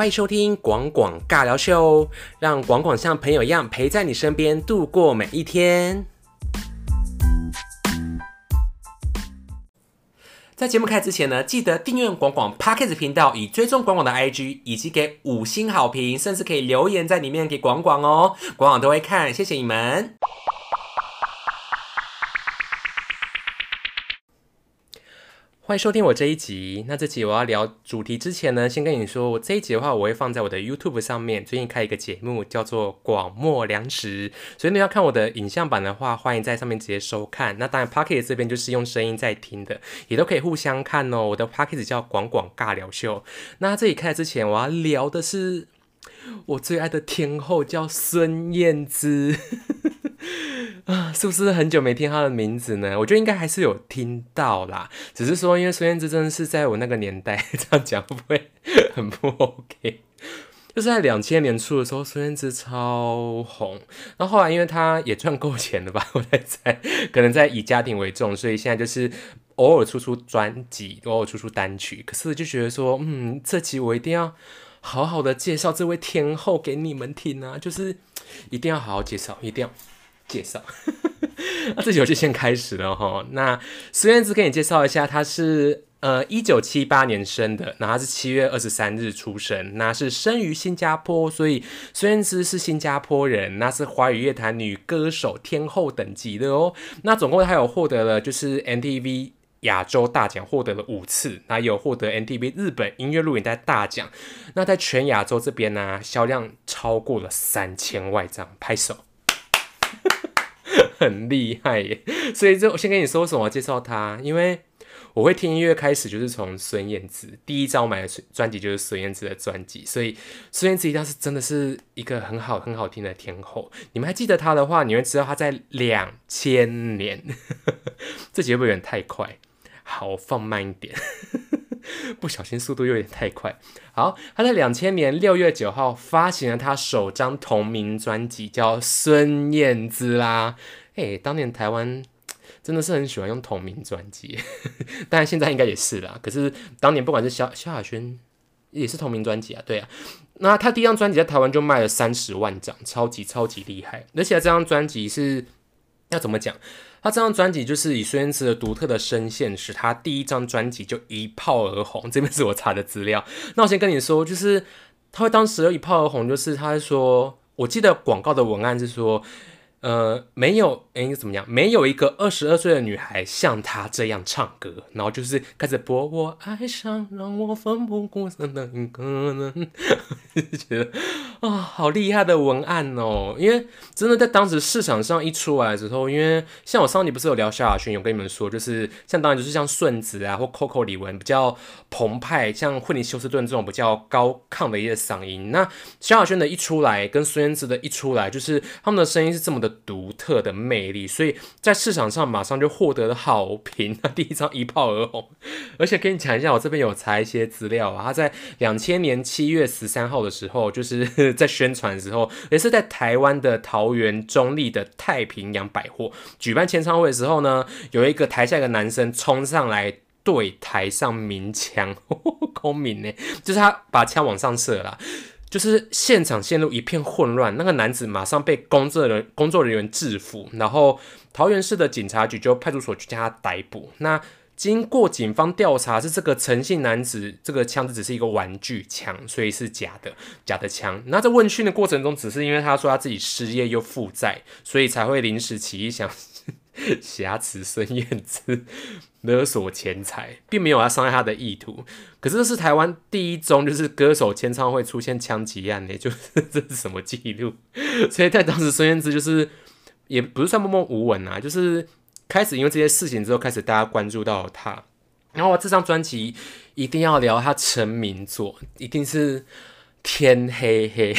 欢迎收听广广尬聊秀，让广广像朋友一样陪在你身边度过每一天。在节目开始之前呢，记得订阅广广 Podcast 频道，以追踪广广的 IG，以及给五星好评，甚至可以留言在里面给广广哦，广广都会看，谢谢你们。欢迎收听我这一集。那这集我要聊主题之前呢，先跟你说，我这一集的话，我会放在我的 YouTube 上面。最近开一个节目叫做“广末粮食”，所以你要看我的影像版的话，欢迎在上面直接收看。那当然 p o c k e t 这边就是用声音在听的，也都可以互相看哦。我的 p o c k e t 叫“广广尬聊秀”。那这里开之前，我要聊的是我最爱的天后，叫孙燕姿。啊，是不是很久没听他的名字呢？我觉得应该还是有听到啦，只是说因为孙燕姿真的是在我那个年代 这样讲会不会很不 OK？就是在两千年初的时候，孙燕姿超红，然后后来因为她也赚够钱了吧，我在猜，可能在以家庭为重，所以现在就是偶尔出出专辑，偶尔出出单曲。可是就觉得说，嗯，这集我一定要好好的介绍这位天后给你们听啊，就是一定要好好介绍，一定要。介绍，那这集我就先开始了哈。那孙燕姿给你介绍一下，她是呃一九七八年生的，那她是七月二十三日出生，那是生于新加坡，所以孙燕姿是新加坡人，那是华语乐坛女歌手天后等级的哦。那总共她有获得了就是 NTV 亚洲大奖，获得了五次，那有获得 NTV 日本音乐录影带大奖。那在全亚洲这边呢，销量超过了三千万张，拍手。很厉害耶，所以就我先跟你说什么介绍他，因为我会听音乐开始就是从孙燕姿第一张买的专辑就是孙燕姿的专辑，所以孙燕姿一定是真的是一个很好很好听的天后。你们还记得她的话，你会知道她在两千年，这节目有点太快，好放慢一点。不小心速度有点太快。好，他在两千年六月九号发行了他首张同名专辑，叫《孙燕姿》啦。哎，当年台湾真的是很喜欢用同名专辑，当然现在应该也是啦。可是当年不管是萧萧亚轩也是同名专辑啊，对啊。那他第一张专辑在台湾就卖了三十万张，超级超级厉害。而且这张专辑是要怎么讲？他这张专辑就是以孙燕姿的独特的声线，使他第一张专辑就一炮而红。这边是我查的资料。那我先跟你说，就是他会当时一炮而红，就是他说，我记得广告的文案是说。呃，没有，哎，怎么样？没有一个二十二岁的女孩像她这样唱歌，然后就是开始播我爱上让我奋不顾身的一个人，就觉得啊，好厉害的文案哦！因为真的在当时市场上一出来之后，因为像我上集不是有聊萧亚轩，有跟你们说，就是像当然就是像顺子啊或 Coco 李玟比较澎湃，像惠妮休斯顿这种比较高亢的一些嗓音。那萧亚轩的一出来，跟孙燕姿的一出来，就是他们的声音是这么的。独特的魅力，所以在市场上马上就获得了好评。他 第一张一炮而红，而且跟你讲一下，我这边有查一些资料啊。他在两千年七月十三号的时候，就是在宣传的时候，也是在台湾的桃园中立的太平洋百货举办签唱会的时候呢，有一个台下一个男生冲上来对台上鸣枪，空鸣呢，就是他把枪往上射了。就是现场陷入一片混乱，那个男子马上被工作人工作人员制服，然后桃园市的警察局就派出所去将他逮捕。那经过警方调查，是这个陈姓男子这个枪支只是一个玩具枪，所以是假的，假的枪。那在问讯的过程中，只是因为他说他自己失业又负债，所以才会临时起意想 挟持孙燕姿。勒索钱财，并没有要伤害他的意图。可是这是台湾第一宗就是歌手签唱会出现枪击案呢，就是 这是什么记录？所以在当时孙燕姿就是也不是算默默无闻啊，就是开始因为这些事情之后，开始大家关注到他。然后这张专辑一定要聊他成名作，一定是天黑黑，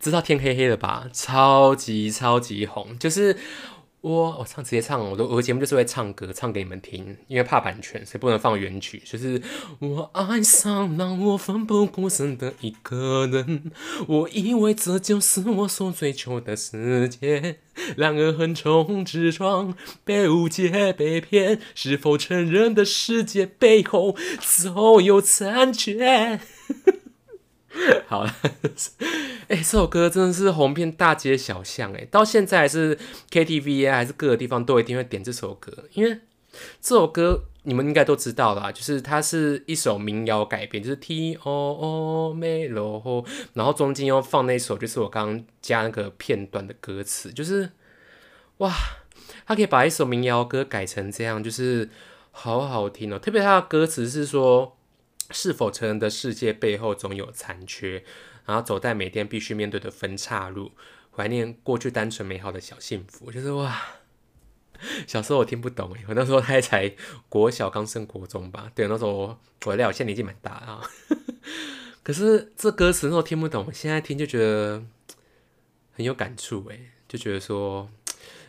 知道天黑黑了吧？超级超级红，就是。我我唱直接唱，我都我节目就是会唱歌，唱给你们听，因为怕版权，所以不能放原曲。就是我爱上让我奋不顾身的一个人，我以为这就是我所追求的世界，然而横冲直撞，被误解被骗，是否成人的世界背后总有残缺？好了，哎、这首歌真的是红遍大街小巷，哎，到现在还是 KTV 啊，还是各个地方都一定会点这首歌，因为这首歌你们应该都知道啦，就是它是一首民谣改编，就是 T O O 美罗，然后中间又放那首就是我刚刚加那个片段的歌词，就是哇，他可以把一首民谣歌改成这样，就是好好听哦，特别他的歌词是说。是否成人的世界背后总有残缺，然后走在每天必须面对的分岔路，怀念过去单纯美好的小幸福，就是哇。小时候我听不懂诶，我那时候还才国小刚升国中吧，对，那时候我我料现在年纪蛮大啊。可是这歌词那时候听不懂，现在听就觉得很有感触诶，就觉得说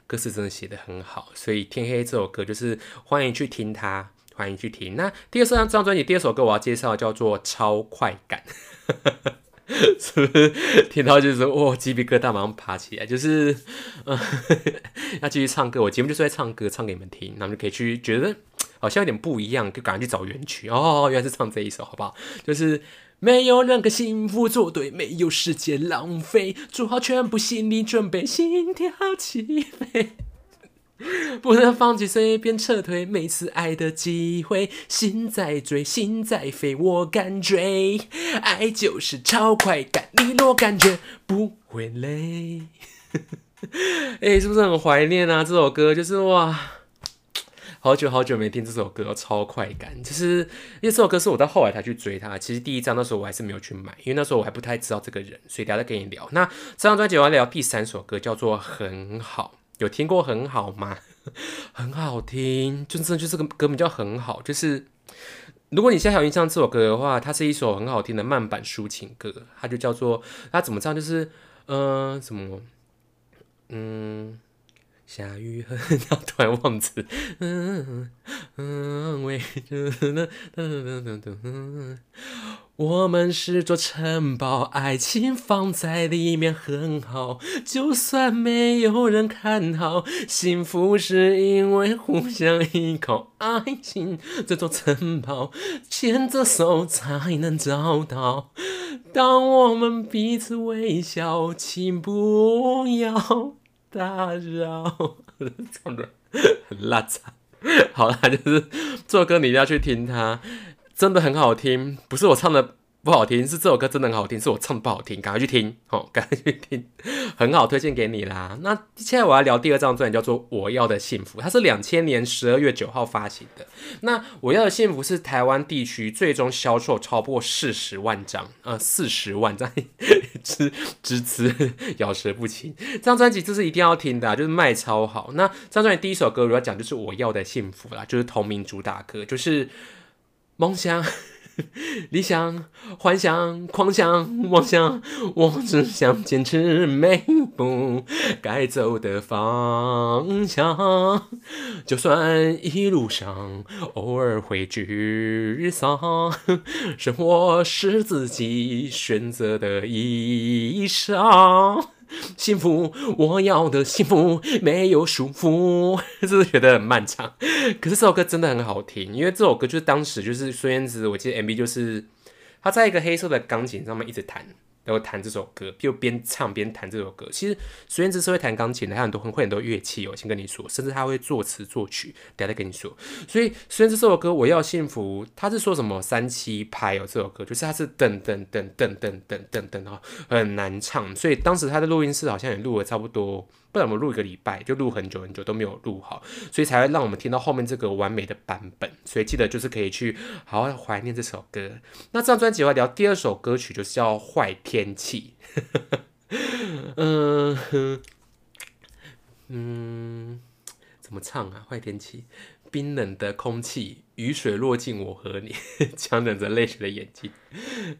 歌词真的写得很好，所以《天黑》这首歌就是欢迎去听它。欢迎去听。那第二张这张专辑，第二首歌我要介绍叫做《超快感》，是不是听到就是说哇鸡皮疙瘩马上爬起来？就是嗯，要继续唱歌，我节目就是在唱歌，唱给你们听，那们就可以去觉得好像有点不一样，就赶快去找原曲哦，原来是唱这一首，好不好？就是没有任何幸福作对，没有时间浪费，做好全部心理准备，心跳起飞。不能放弃，随便撤退。每次爱的机会，心在追，心在飞，我敢追。爱就是超快感，利落感觉不会累。哎、是不是很怀念啊？这首歌就是哇，好久好久没听这首歌，超快感。就是因为这首歌是我到后来才去追它。其实第一张那时候我还是没有去买，因为那时候我还不太知道这个人，所以等下再跟你聊。那这张专辑我要聊第三首歌，叫做《很好》。有听过很好吗？很好听，就真的就是个歌名叫很好。就是如果你现在还有印象这首歌的话，它是一首很好听的慢板抒情歌，它就叫做它怎么唱？就是嗯、呃、什么嗯。下雨很，突然忘词。嗯嗯，为我们是座城堡，爱情放在里面很好。就算没有人看好，幸福是因为互相依靠。爱情这座城堡，牵着手才能找到。当我们彼此微笑，请不要。打扰，唱的很拉杂。好啦，就是这歌你一定要去听它，真的很好听。不是我唱的不好听，是这首歌真的很好听，是我唱的不好听。赶快去听，哦，赶快去听，很好，推荐给你啦。那现在我要聊第二张专辑，叫做《我要的幸福》，它是两千年十二月九号发行的。那《我要的幸福》是台湾地区最终销售超过四十万张，呃，四十万张，支支持咬舌不清。这张专辑这是一定要听的、就是卖超好。那这张专辑第一首歌我要讲就是《我要的幸福》啦，就是同名主打歌，就是梦想。理想、幻想、狂想、妄想，我只想坚持每一步该走的方向。就算一路上偶尔会沮丧，生活是自己选择的衣裳。幸福，我要的幸福没有束缚，是不是觉得很漫长？可是这首歌真的很好听，因为这首歌就是当时就是孙燕姿，我记得 MV 就是她在一个黑色的钢琴上面一直弹，然后弹这首歌，就边唱边弹这首歌。其实虽然只是会弹钢琴的，他很多会很多乐器哦，我先跟你说，甚至他会作词作曲，等下再跟你说。所以虽然这首歌《我要幸福》，他是说什么三七拍哦，这首歌就是他是噔噔噔噔噔噔噔噔哦，很难唱。所以当时他的录音室好像也录了差不多，不然我们录一个礼拜，就录很久很久都没有录好，所以才会让我们听到后面这个完美的版本。所以记得就是可以去好好怀念这首歌。那这张专辑要聊第二首歌曲，就是叫《坏天气》。嗯嗯，怎么唱啊？坏天气，冰冷的空气，雨水落进我和你，强忍着泪水的眼睛，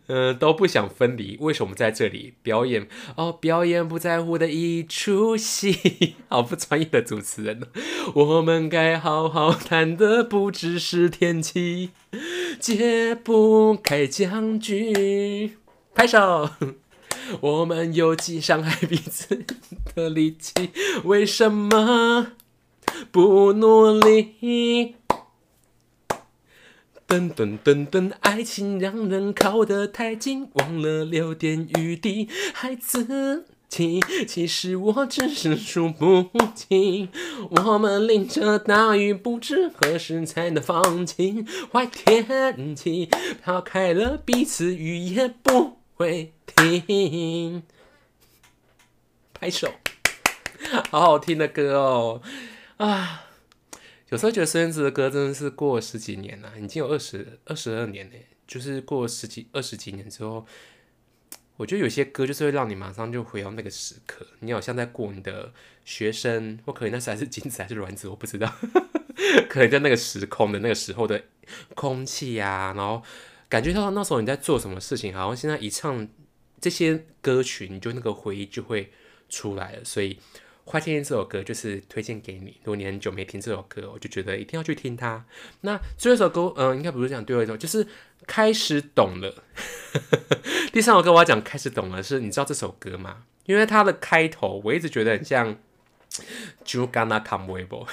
嗯、都不想分离。为什么在这里表演？哦，表演不在乎的一出戏，好不专业的主持人哦。我们该好好谈的不只是天气，解不开僵局。拍手。我们有尽伤害彼此的力气，为什么不努力？噔噔噔噔，爱情让人靠得太近，忘了留点余地，孩子。其其实我只是数不清，我们淋着大雨，不知何时才能放晴。坏天气抛开了彼此，雨也不会停。拍手，好好听的歌哦！啊，有时候觉得孙燕姿的歌真的是过了十几年了，已经有二十二十二年呢，就是过了十几二十几年之后。我觉得有些歌就是会让你马上就回到那个时刻，你好像在过你的学生，或可能那时还是精子还是卵子，我不知道，可能在那个时空的那个时候的空气啊，然后感觉到那时候你在做什么事情，好像现在一唱这些歌曲，你就那个回忆就会出来了。所以《花千颜这首歌就是推荐给你。如果你很久没听这首歌，我就觉得一定要去听它。那最后一首歌，嗯、应该不是讲最后一首，就是开始懂了。第三首歌我要讲开始懂了，是你知道这首歌吗？因为它的开头我一直觉得很像 j u g a n a c o m e b l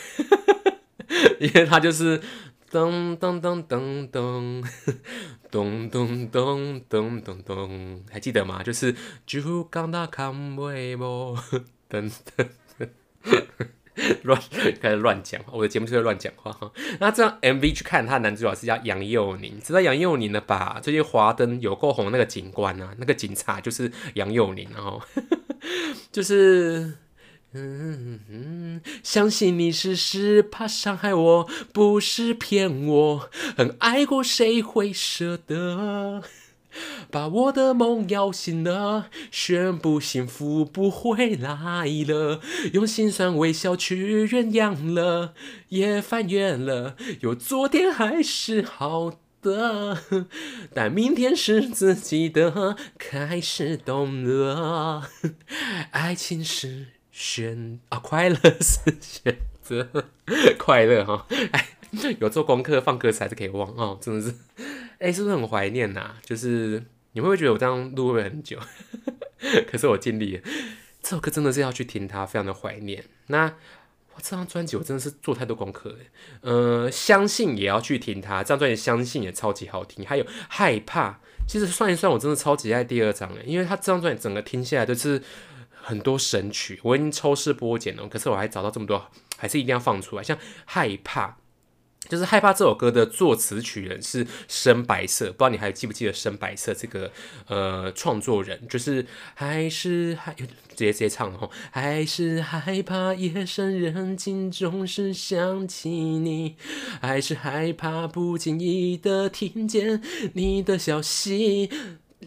因为它就是噔噔噔噔噔。咚咚咚咚咚咚，还记得吗？就是 Juganda Kamwebo，等等。乱开始乱讲话，我的节目就会乱讲话哈。那这样 MV 去看，他的男主角是叫杨佑宁，知道杨佑宁的吧？最近华灯有够红那个警官啊，那个警察就是杨佑宁，然后 就是嗯嗯，相信你是是怕伤害我，不是骗我，很爱过谁会舍得？把我的梦摇醒了，宣布幸福不会来了，用心酸微笑去原谅了，也翻越了，有昨天还是好的，但明天是自己的，开始懂了，爱情是选啊，快乐是选择，快乐哈，哎，有做功课放歌词还是可以忘哦，真的是。哎，是不是很怀念呐？就是你会不会觉得我这样录会很久？可是我尽力了。这首歌真的是要去听它，非常的怀念。那哇，这张专辑我真的是做太多功课了。呃，相信也要去听它，这张专辑相信也超级好听。还有害怕，其实算一算，我真的超级爱第二张诶，因为它这张专辑整个听下来都是很多神曲，我已经抽丝剥茧了。可是我还找到这么多，还是一定要放出来。像害怕。就是害怕这首歌的作词曲人是深白色，不知道你还记不记得深白色这个呃创作人？就是还是还直接直接唱了吼，还是害怕夜深人静总是想起你，还是害怕不经意的听见你的消息。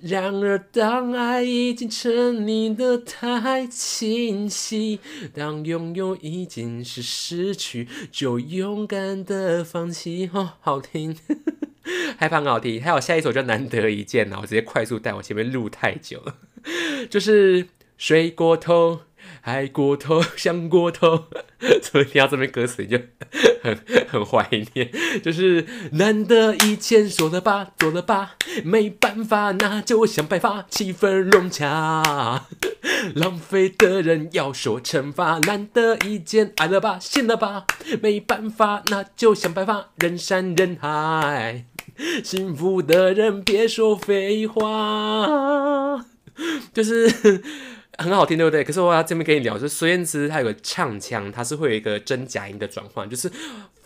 然而，当爱已经沉溺的太清晰，当拥有已经是失去，就勇敢的放弃。哦，好听，害怕很好听。还有下一首叫《难得一见》呢，我直接快速带我前面录太久了，就是睡过头。爱过头，想过头，所以听到这边歌词就很很怀念，就是难得一见，说了吧，做了吧，没办法，那就想办法，气氛融洽。浪费的人要受惩罚，难得一见，爱了吧，信了吧，没办法，那就想办法，人山人海，幸福的人别说废话，就是。很好听，对不对？可是我要这边跟你聊，就孙燕姿她有个唱腔，她是会有一个真假音的转换，就是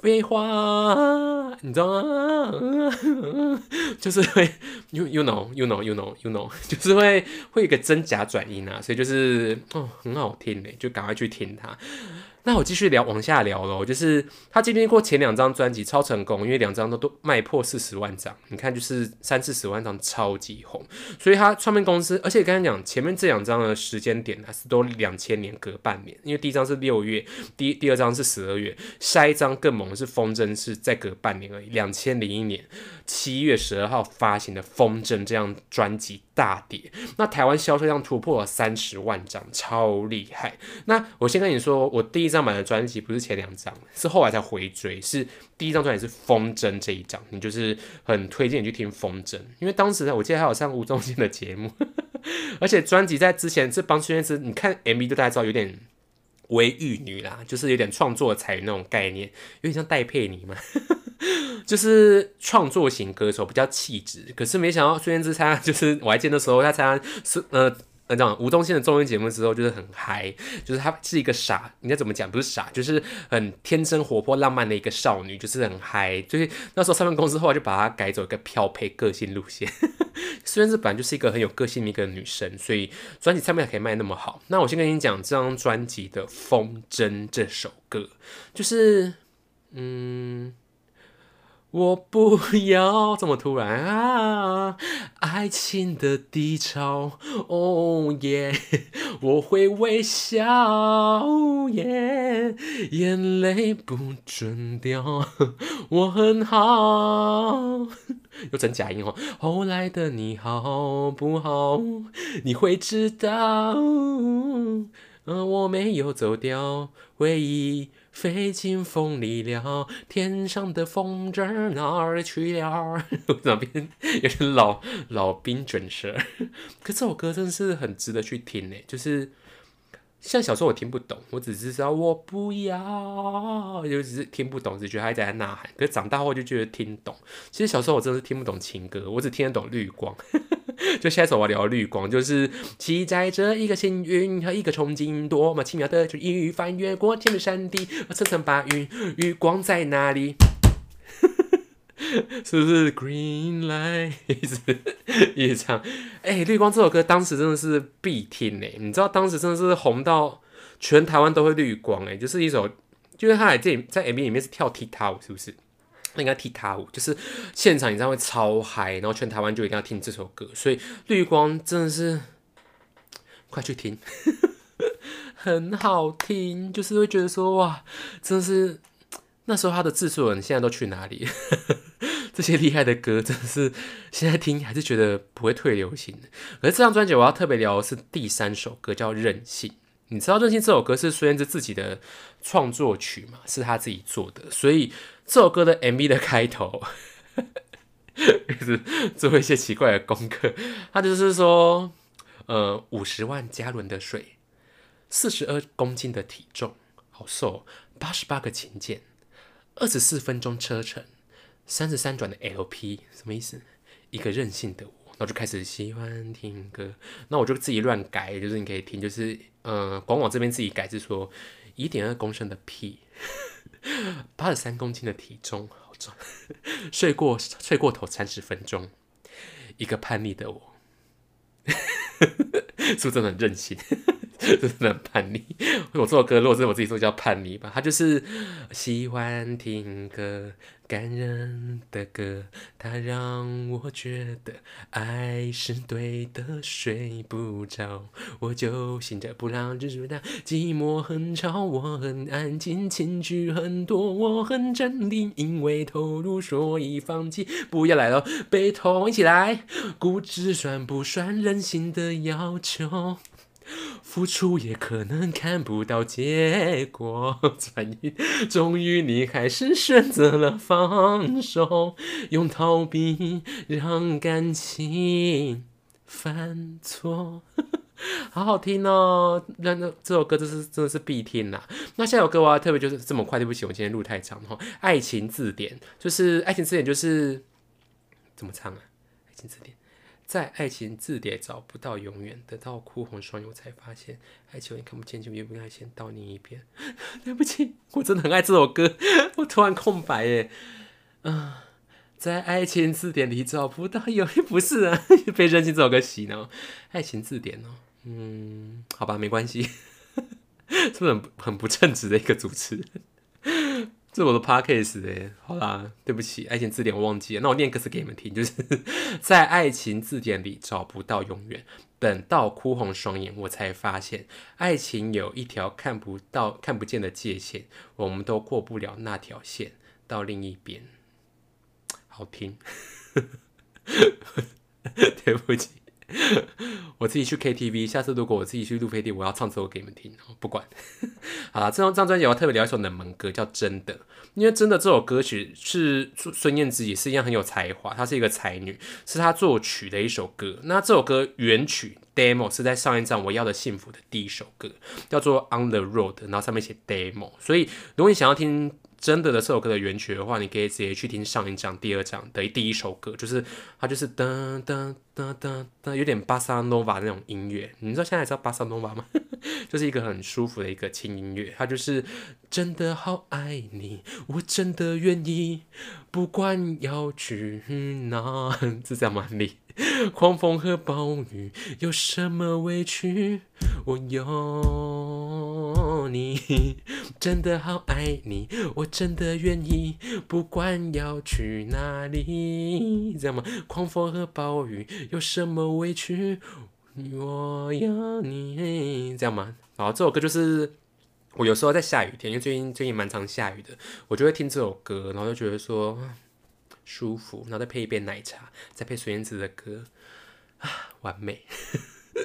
废话，你知道吗？就是会，you you know you know you know you know，就是会会有一个真假转音啊，所以就是哦，很好听嘞，就赶快去听它。那我继续聊，往下聊喽。就是他经历过前两张专辑超成功，因为两张都都卖破四十万张，你看就是三四十万张超级红，所以他唱片公司，而且刚才讲前面这两张的时间点还是都两千年隔半年，因为第一张是六月，第第二张是十二月，下一张更猛的是风筝是再隔半年而已，两千零一年七月十二号发行的风筝这样专辑。大跌，那台湾销售量突破了三十万张，超厉害。那我先跟你说，我第一张买的专辑不是前两张，是后来才回追，是第一张专辑是《风筝》这一张，你就是很推荐你去听《风筝》，因为当时我记得还有上吴宗宪的节目，而且专辑在之前是帮孙燕姿，你看 MV 就大家知道有点微玉女啦，就是有点创作才那种概念，有点像戴佩妮嘛。就是创作型歌手，比较气质。可是没想到孙燕姿参加，就是我还记得时候她参加是呃。那讲吴宗宪的综艺节目之后，就是很嗨，就是她是一个傻，应该怎么讲？不是傻，就是很天真、活泼、浪漫的一个少女，就是很嗨。就是那时候上班公司后来就把她改走一个漂配个性路线。孙燕姿本来就是一个很有个性的一个女生，所以专辑上面可以卖那么好。那我先跟你讲这张专辑的《风筝》这首歌，就是嗯。我不要这么突然啊！爱情的低潮，哦耶！我会微笑，耶！眼泪不准掉，我很好。又整假音哦。后来的你好不好？你会知道，我没有走掉，回忆。飞进风里了，天上的风筝哪儿去了？那边有点老老兵准舌？可这首歌真是很值得去听呢。就是像小时候我听不懂，我只知道我不要，就只是听不懂，只觉得他在呐喊。可长大后就觉得听懂。其实小时候我真的是听不懂情歌，我只听得懂绿光。就下一首我聊绿光，就是期待着一个幸运和一个憧憬，多么奇妙的就一翻越过天的山地，层层白云，绿光在哪里？是不是 Green Light？一直一直唱，哎，绿光这首歌当时真的是必听哎，你知道当时真的是红到全台湾都会绿光哎，就是一首，就是他在在 MV 里面是跳踢踏舞，是不是？那应该踢踏舞，就是现场演唱会超嗨，然后全台湾就一定要听这首歌，所以绿光真的是快去听，很好听，就是会觉得说哇，真的是那时候他的制作人现在都去哪里？这些厉害的歌真的是现在听还是觉得不会退流行的。而这张专辑我要特别聊的是第三首歌叫《任性》，你知道《任性》这首歌是孙燕姿自己的创作曲嘛？是他自己做的，所以。这首歌的 MV 的开头，一 直做一些奇怪的功课。他就是说，呃，五十万加仑的水，四十二公斤的体重，好瘦，八十八个琴键，二十四分钟车程，三十三转的 LP，什么意思？一个任性的我，后就开始喜欢听歌。那我就自己乱改，就是你可以听，就是呃，广网这边自己改是说一点二公升的屁。八十三公斤的体重，好重。睡过睡过头三十分钟，一个叛逆的我，是不是真的很任性？真的很叛逆。我做歌，如果是我自己做，叫叛逆吧。他就是喜欢听歌。感人的歌，它让我觉得爱是对的，睡不着，我就醒着不让日子大，寂寞很吵，我很安静，情绪很多，我很镇定，因为投入所以放弃，不要来了，悲痛一起来，固执算不算任性的要求？付出也可能看不到结果，转移，终于你还是选择了放手，用逃避让感情犯错，好好听哦！那那这首歌真是真的是必听呐。那下首歌我要特别就是这么快，对不起，我今天录太长哈。爱情字典就是爱情字典就是怎么唱啊？爱情字典。在爱情字典找不到永远，等到哭红双眼，我才发现爱情你看不见，就应该先到另一边。对不起，我真的很爱这首歌，我突然空白耶。啊，在爱情字典里找不到永远，不是啊，被任性这首歌洗脑。爱情字典哦，嗯，好吧，没关系，是不是很很不称职的一个主持人？这我的 podcast 哎，好啦，对不起，爱情字典我忘记了，那我念个词给你们听，就是 在爱情字典里找不到永远，等到哭红双眼，我才发现爱情有一条看不到、看不见的界限，我们都过不了那条线，到另一边，好听，对不起。我自己去 KTV，下次如果我自己去录 KTV，我要唱这首给你们听，不管。好了，这张这专辑我要特别聊一首冷门歌，叫《真的》，因为《真的》这首歌曲是孙燕姿也是一样很有才华，她是一个才女，是她作曲的一首歌。那这首歌原曲 demo 是在上一张《我要的幸福》的第一首歌，叫做《On the Road》，然后上面写 demo。所以如果你想要听真的的这首歌的原曲的话，你可以直接去听上一章、第二章的第一首歌，就是它就是噔噔噔噔噔，有点巴萨诺瓦那种音乐。你知道现在知道巴萨诺瓦吗？就是一个很舒服的一个轻音乐，它就是真的好爱你，我真的愿意，不管要去哪，是这样吗？你狂风和暴雨有什么委屈？我有你，真的好爱你，我真的愿意，不管要去哪里，这样吗？狂风和暴雨有什么委屈？我要你，这样吗？然后这首歌就是我有时候在下雨天，因为最近最近蛮常下雨的，我就会听这首歌，然后就觉得说舒服，然后再配一杯奶茶，再配孙燕姿的歌，啊，完美，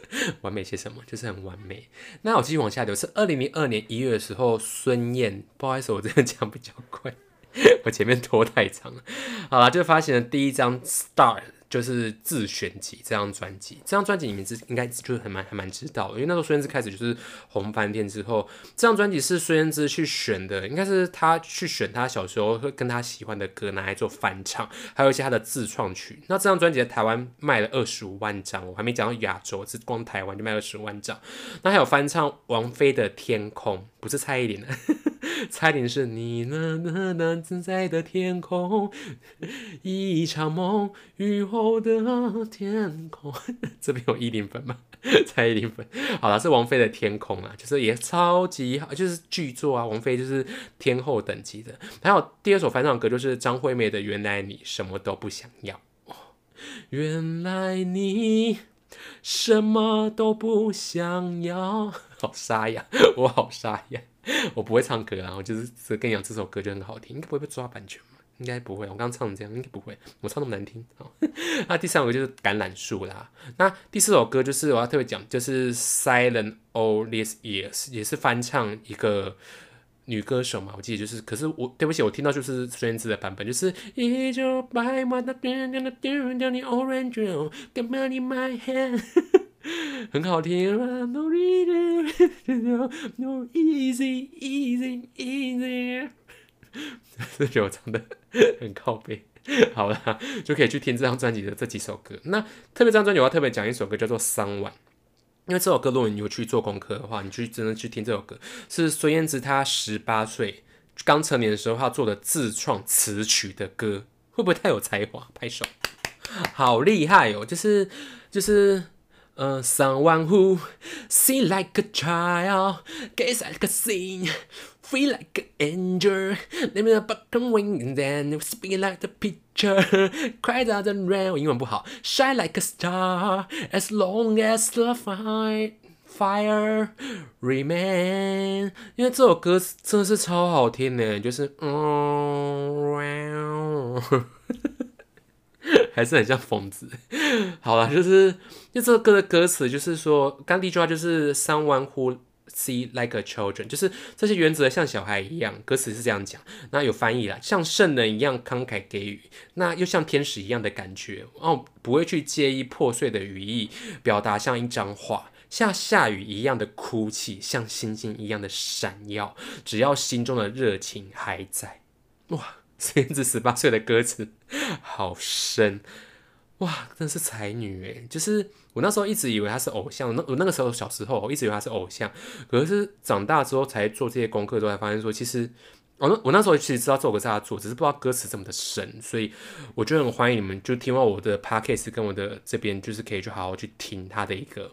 完美些什么？就是很完美。那我继续往下流，是二零零二年一月的时候，孙燕，不好意思，我这样讲比较快，我前面拖太长了。好了，就发行了第一张 Star。就是自选集这张专辑，这张专辑你们是应该就是很蛮还蛮知道的，因为那时候孙燕姿开始就是红翻天之后，这张专辑是孙燕姿去选的，应该是她去选她小时候会跟她喜欢的歌拿来做翻唱，还有一些她的自创曲。那这张专辑在台湾卖了二十五万张，我还没讲到亚洲，是光台湾就卖了十五万张。那还有翻唱王菲的《天空》，不是蔡依林的。猜点是你呢呢呢自在的天空，一场梦，雨后的天空。这边有一零分吗？猜一零分。好了，是王菲的天空啊，就是也超级好，就是巨作啊。王菲就是天后等级的。还有第二首翻唱歌就是张惠妹的《原来你什么都不想要》。原来你什么都不想要，好沙哑，我好沙哑。我不会唱歌啊，我就是只跟你讲这首歌就很好听，应该不会被抓版权嘛？应该不会，我刚刚唱这样应该不会，我唱那么难听。那第三首就是橄榄树啦，那第四首歌就是我要特别讲，就是 Silent All These Years，也是翻唱一个女歌手嘛，我记得就是，可是我对不起，我听到就是孙燕姿的版本，就是一九百万的点点的点点的 orange，干嘛你 my hand。很好听，No easy easy easy，是觉得我唱的 很靠背。好了，就可以去听这张专辑的这几首歌。那特别这张专辑，我要特别讲一首歌，叫做《桑晚》，因为这首歌，如果你有去做功课的话，你去真的去听这首歌，是孙燕姿她十八岁刚成年的时候，她做的自创词曲的歌，会不会太有才华？拍手，好厉害哦！就是就是。Uh, someone who see like a child, gaze like a saint, feel like an angel. Let me back and wing, then speak like the picture. Cry out and rain，我英文不好。Shine like a star, as long as the fire fire remain。因为这首歌真的是超好听的，就是嗯。 还是很像疯子。好了，就是就这个歌的歌词，就是说，刚第一句话就是 “someone who see like a children”，就是这些原则像小孩一样。歌词是这样讲，那有翻译了，像圣人一样慷慨给予，那又像天使一样的感觉哦，不会去介意破碎的语义，表达像一张画，像下雨一样的哭泣，像星星一样的闪耀，只要心中的热情还在，哇！孙燕姿十八岁的歌词好深哇，真是才女诶。就是我那时候一直以为她是偶像，那我那个时候小时候我一直以为她是偶像，可是长大之后才做这些功课之后才发现说，其实我那我那时候其实知道这首歌是她做，只是不知道歌词这么的深，所以我就很欢迎你们就听完我的 podcast 跟我的这边就是可以去好好去听她的一个。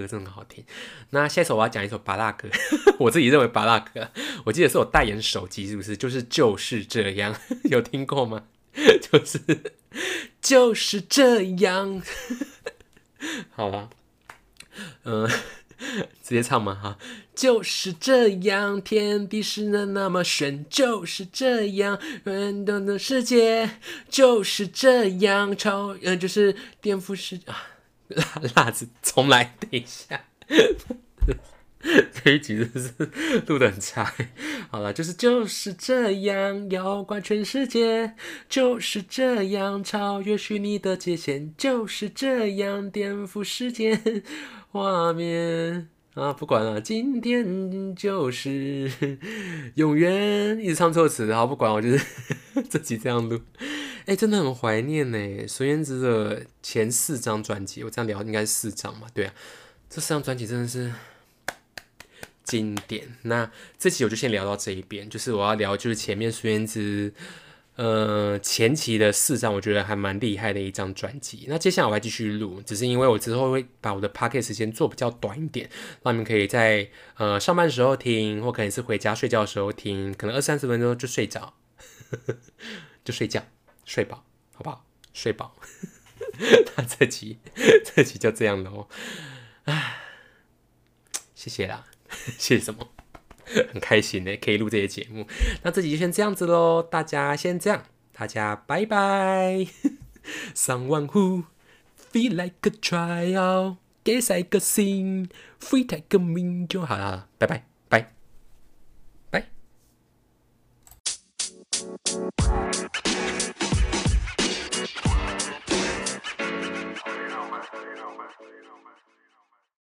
歌真的好听。那下一首我要讲一首巴拉歌，我自己认为巴拉歌，我记得是我代言手机，是不是？就是就是这样，有听过吗？就是就是这样。好吧，嗯，直接唱嘛哈。就是这样，天地是那那么玄，就是这样，远端的世界就是这样，超呃，就是颠覆世啊。辣 辣子，重来，等一下，这一集真是录的很差。好了，就是就是这样，要怪全世界，就是这样，超越虚拟的界限，就是这样，颠覆世界画面。啊，不管了，今天就是永远，一直唱错词，然后不管，我就是 这集这样录。哎，真的很怀念呢，孙燕姿的前四张专辑，我这样聊应该是四张嘛？对啊，这四张专辑真的是经典。那这期我就先聊到这一边，就是我要聊就是前面孙燕姿。呃，前期的四张我觉得还蛮厉害的一张专辑。那接下来我还继续录，只是因为我之后会把我的 p o c k e t 时间做比较短一点，让你们可以在呃上班时候听，或可能是回家睡觉的时候听，可能二三十分钟就睡着，就睡觉，睡饱，好不好？睡饱。那这集这集就这样了哦，唉，谢谢啦，谢谢什么？很开心的，可以录这些节目。那这集就先这样子喽，大家先这样，大家拜拜。Someone who feel like a trial, guess I could sing, free take a mean 就好了，拜拜，拜拜。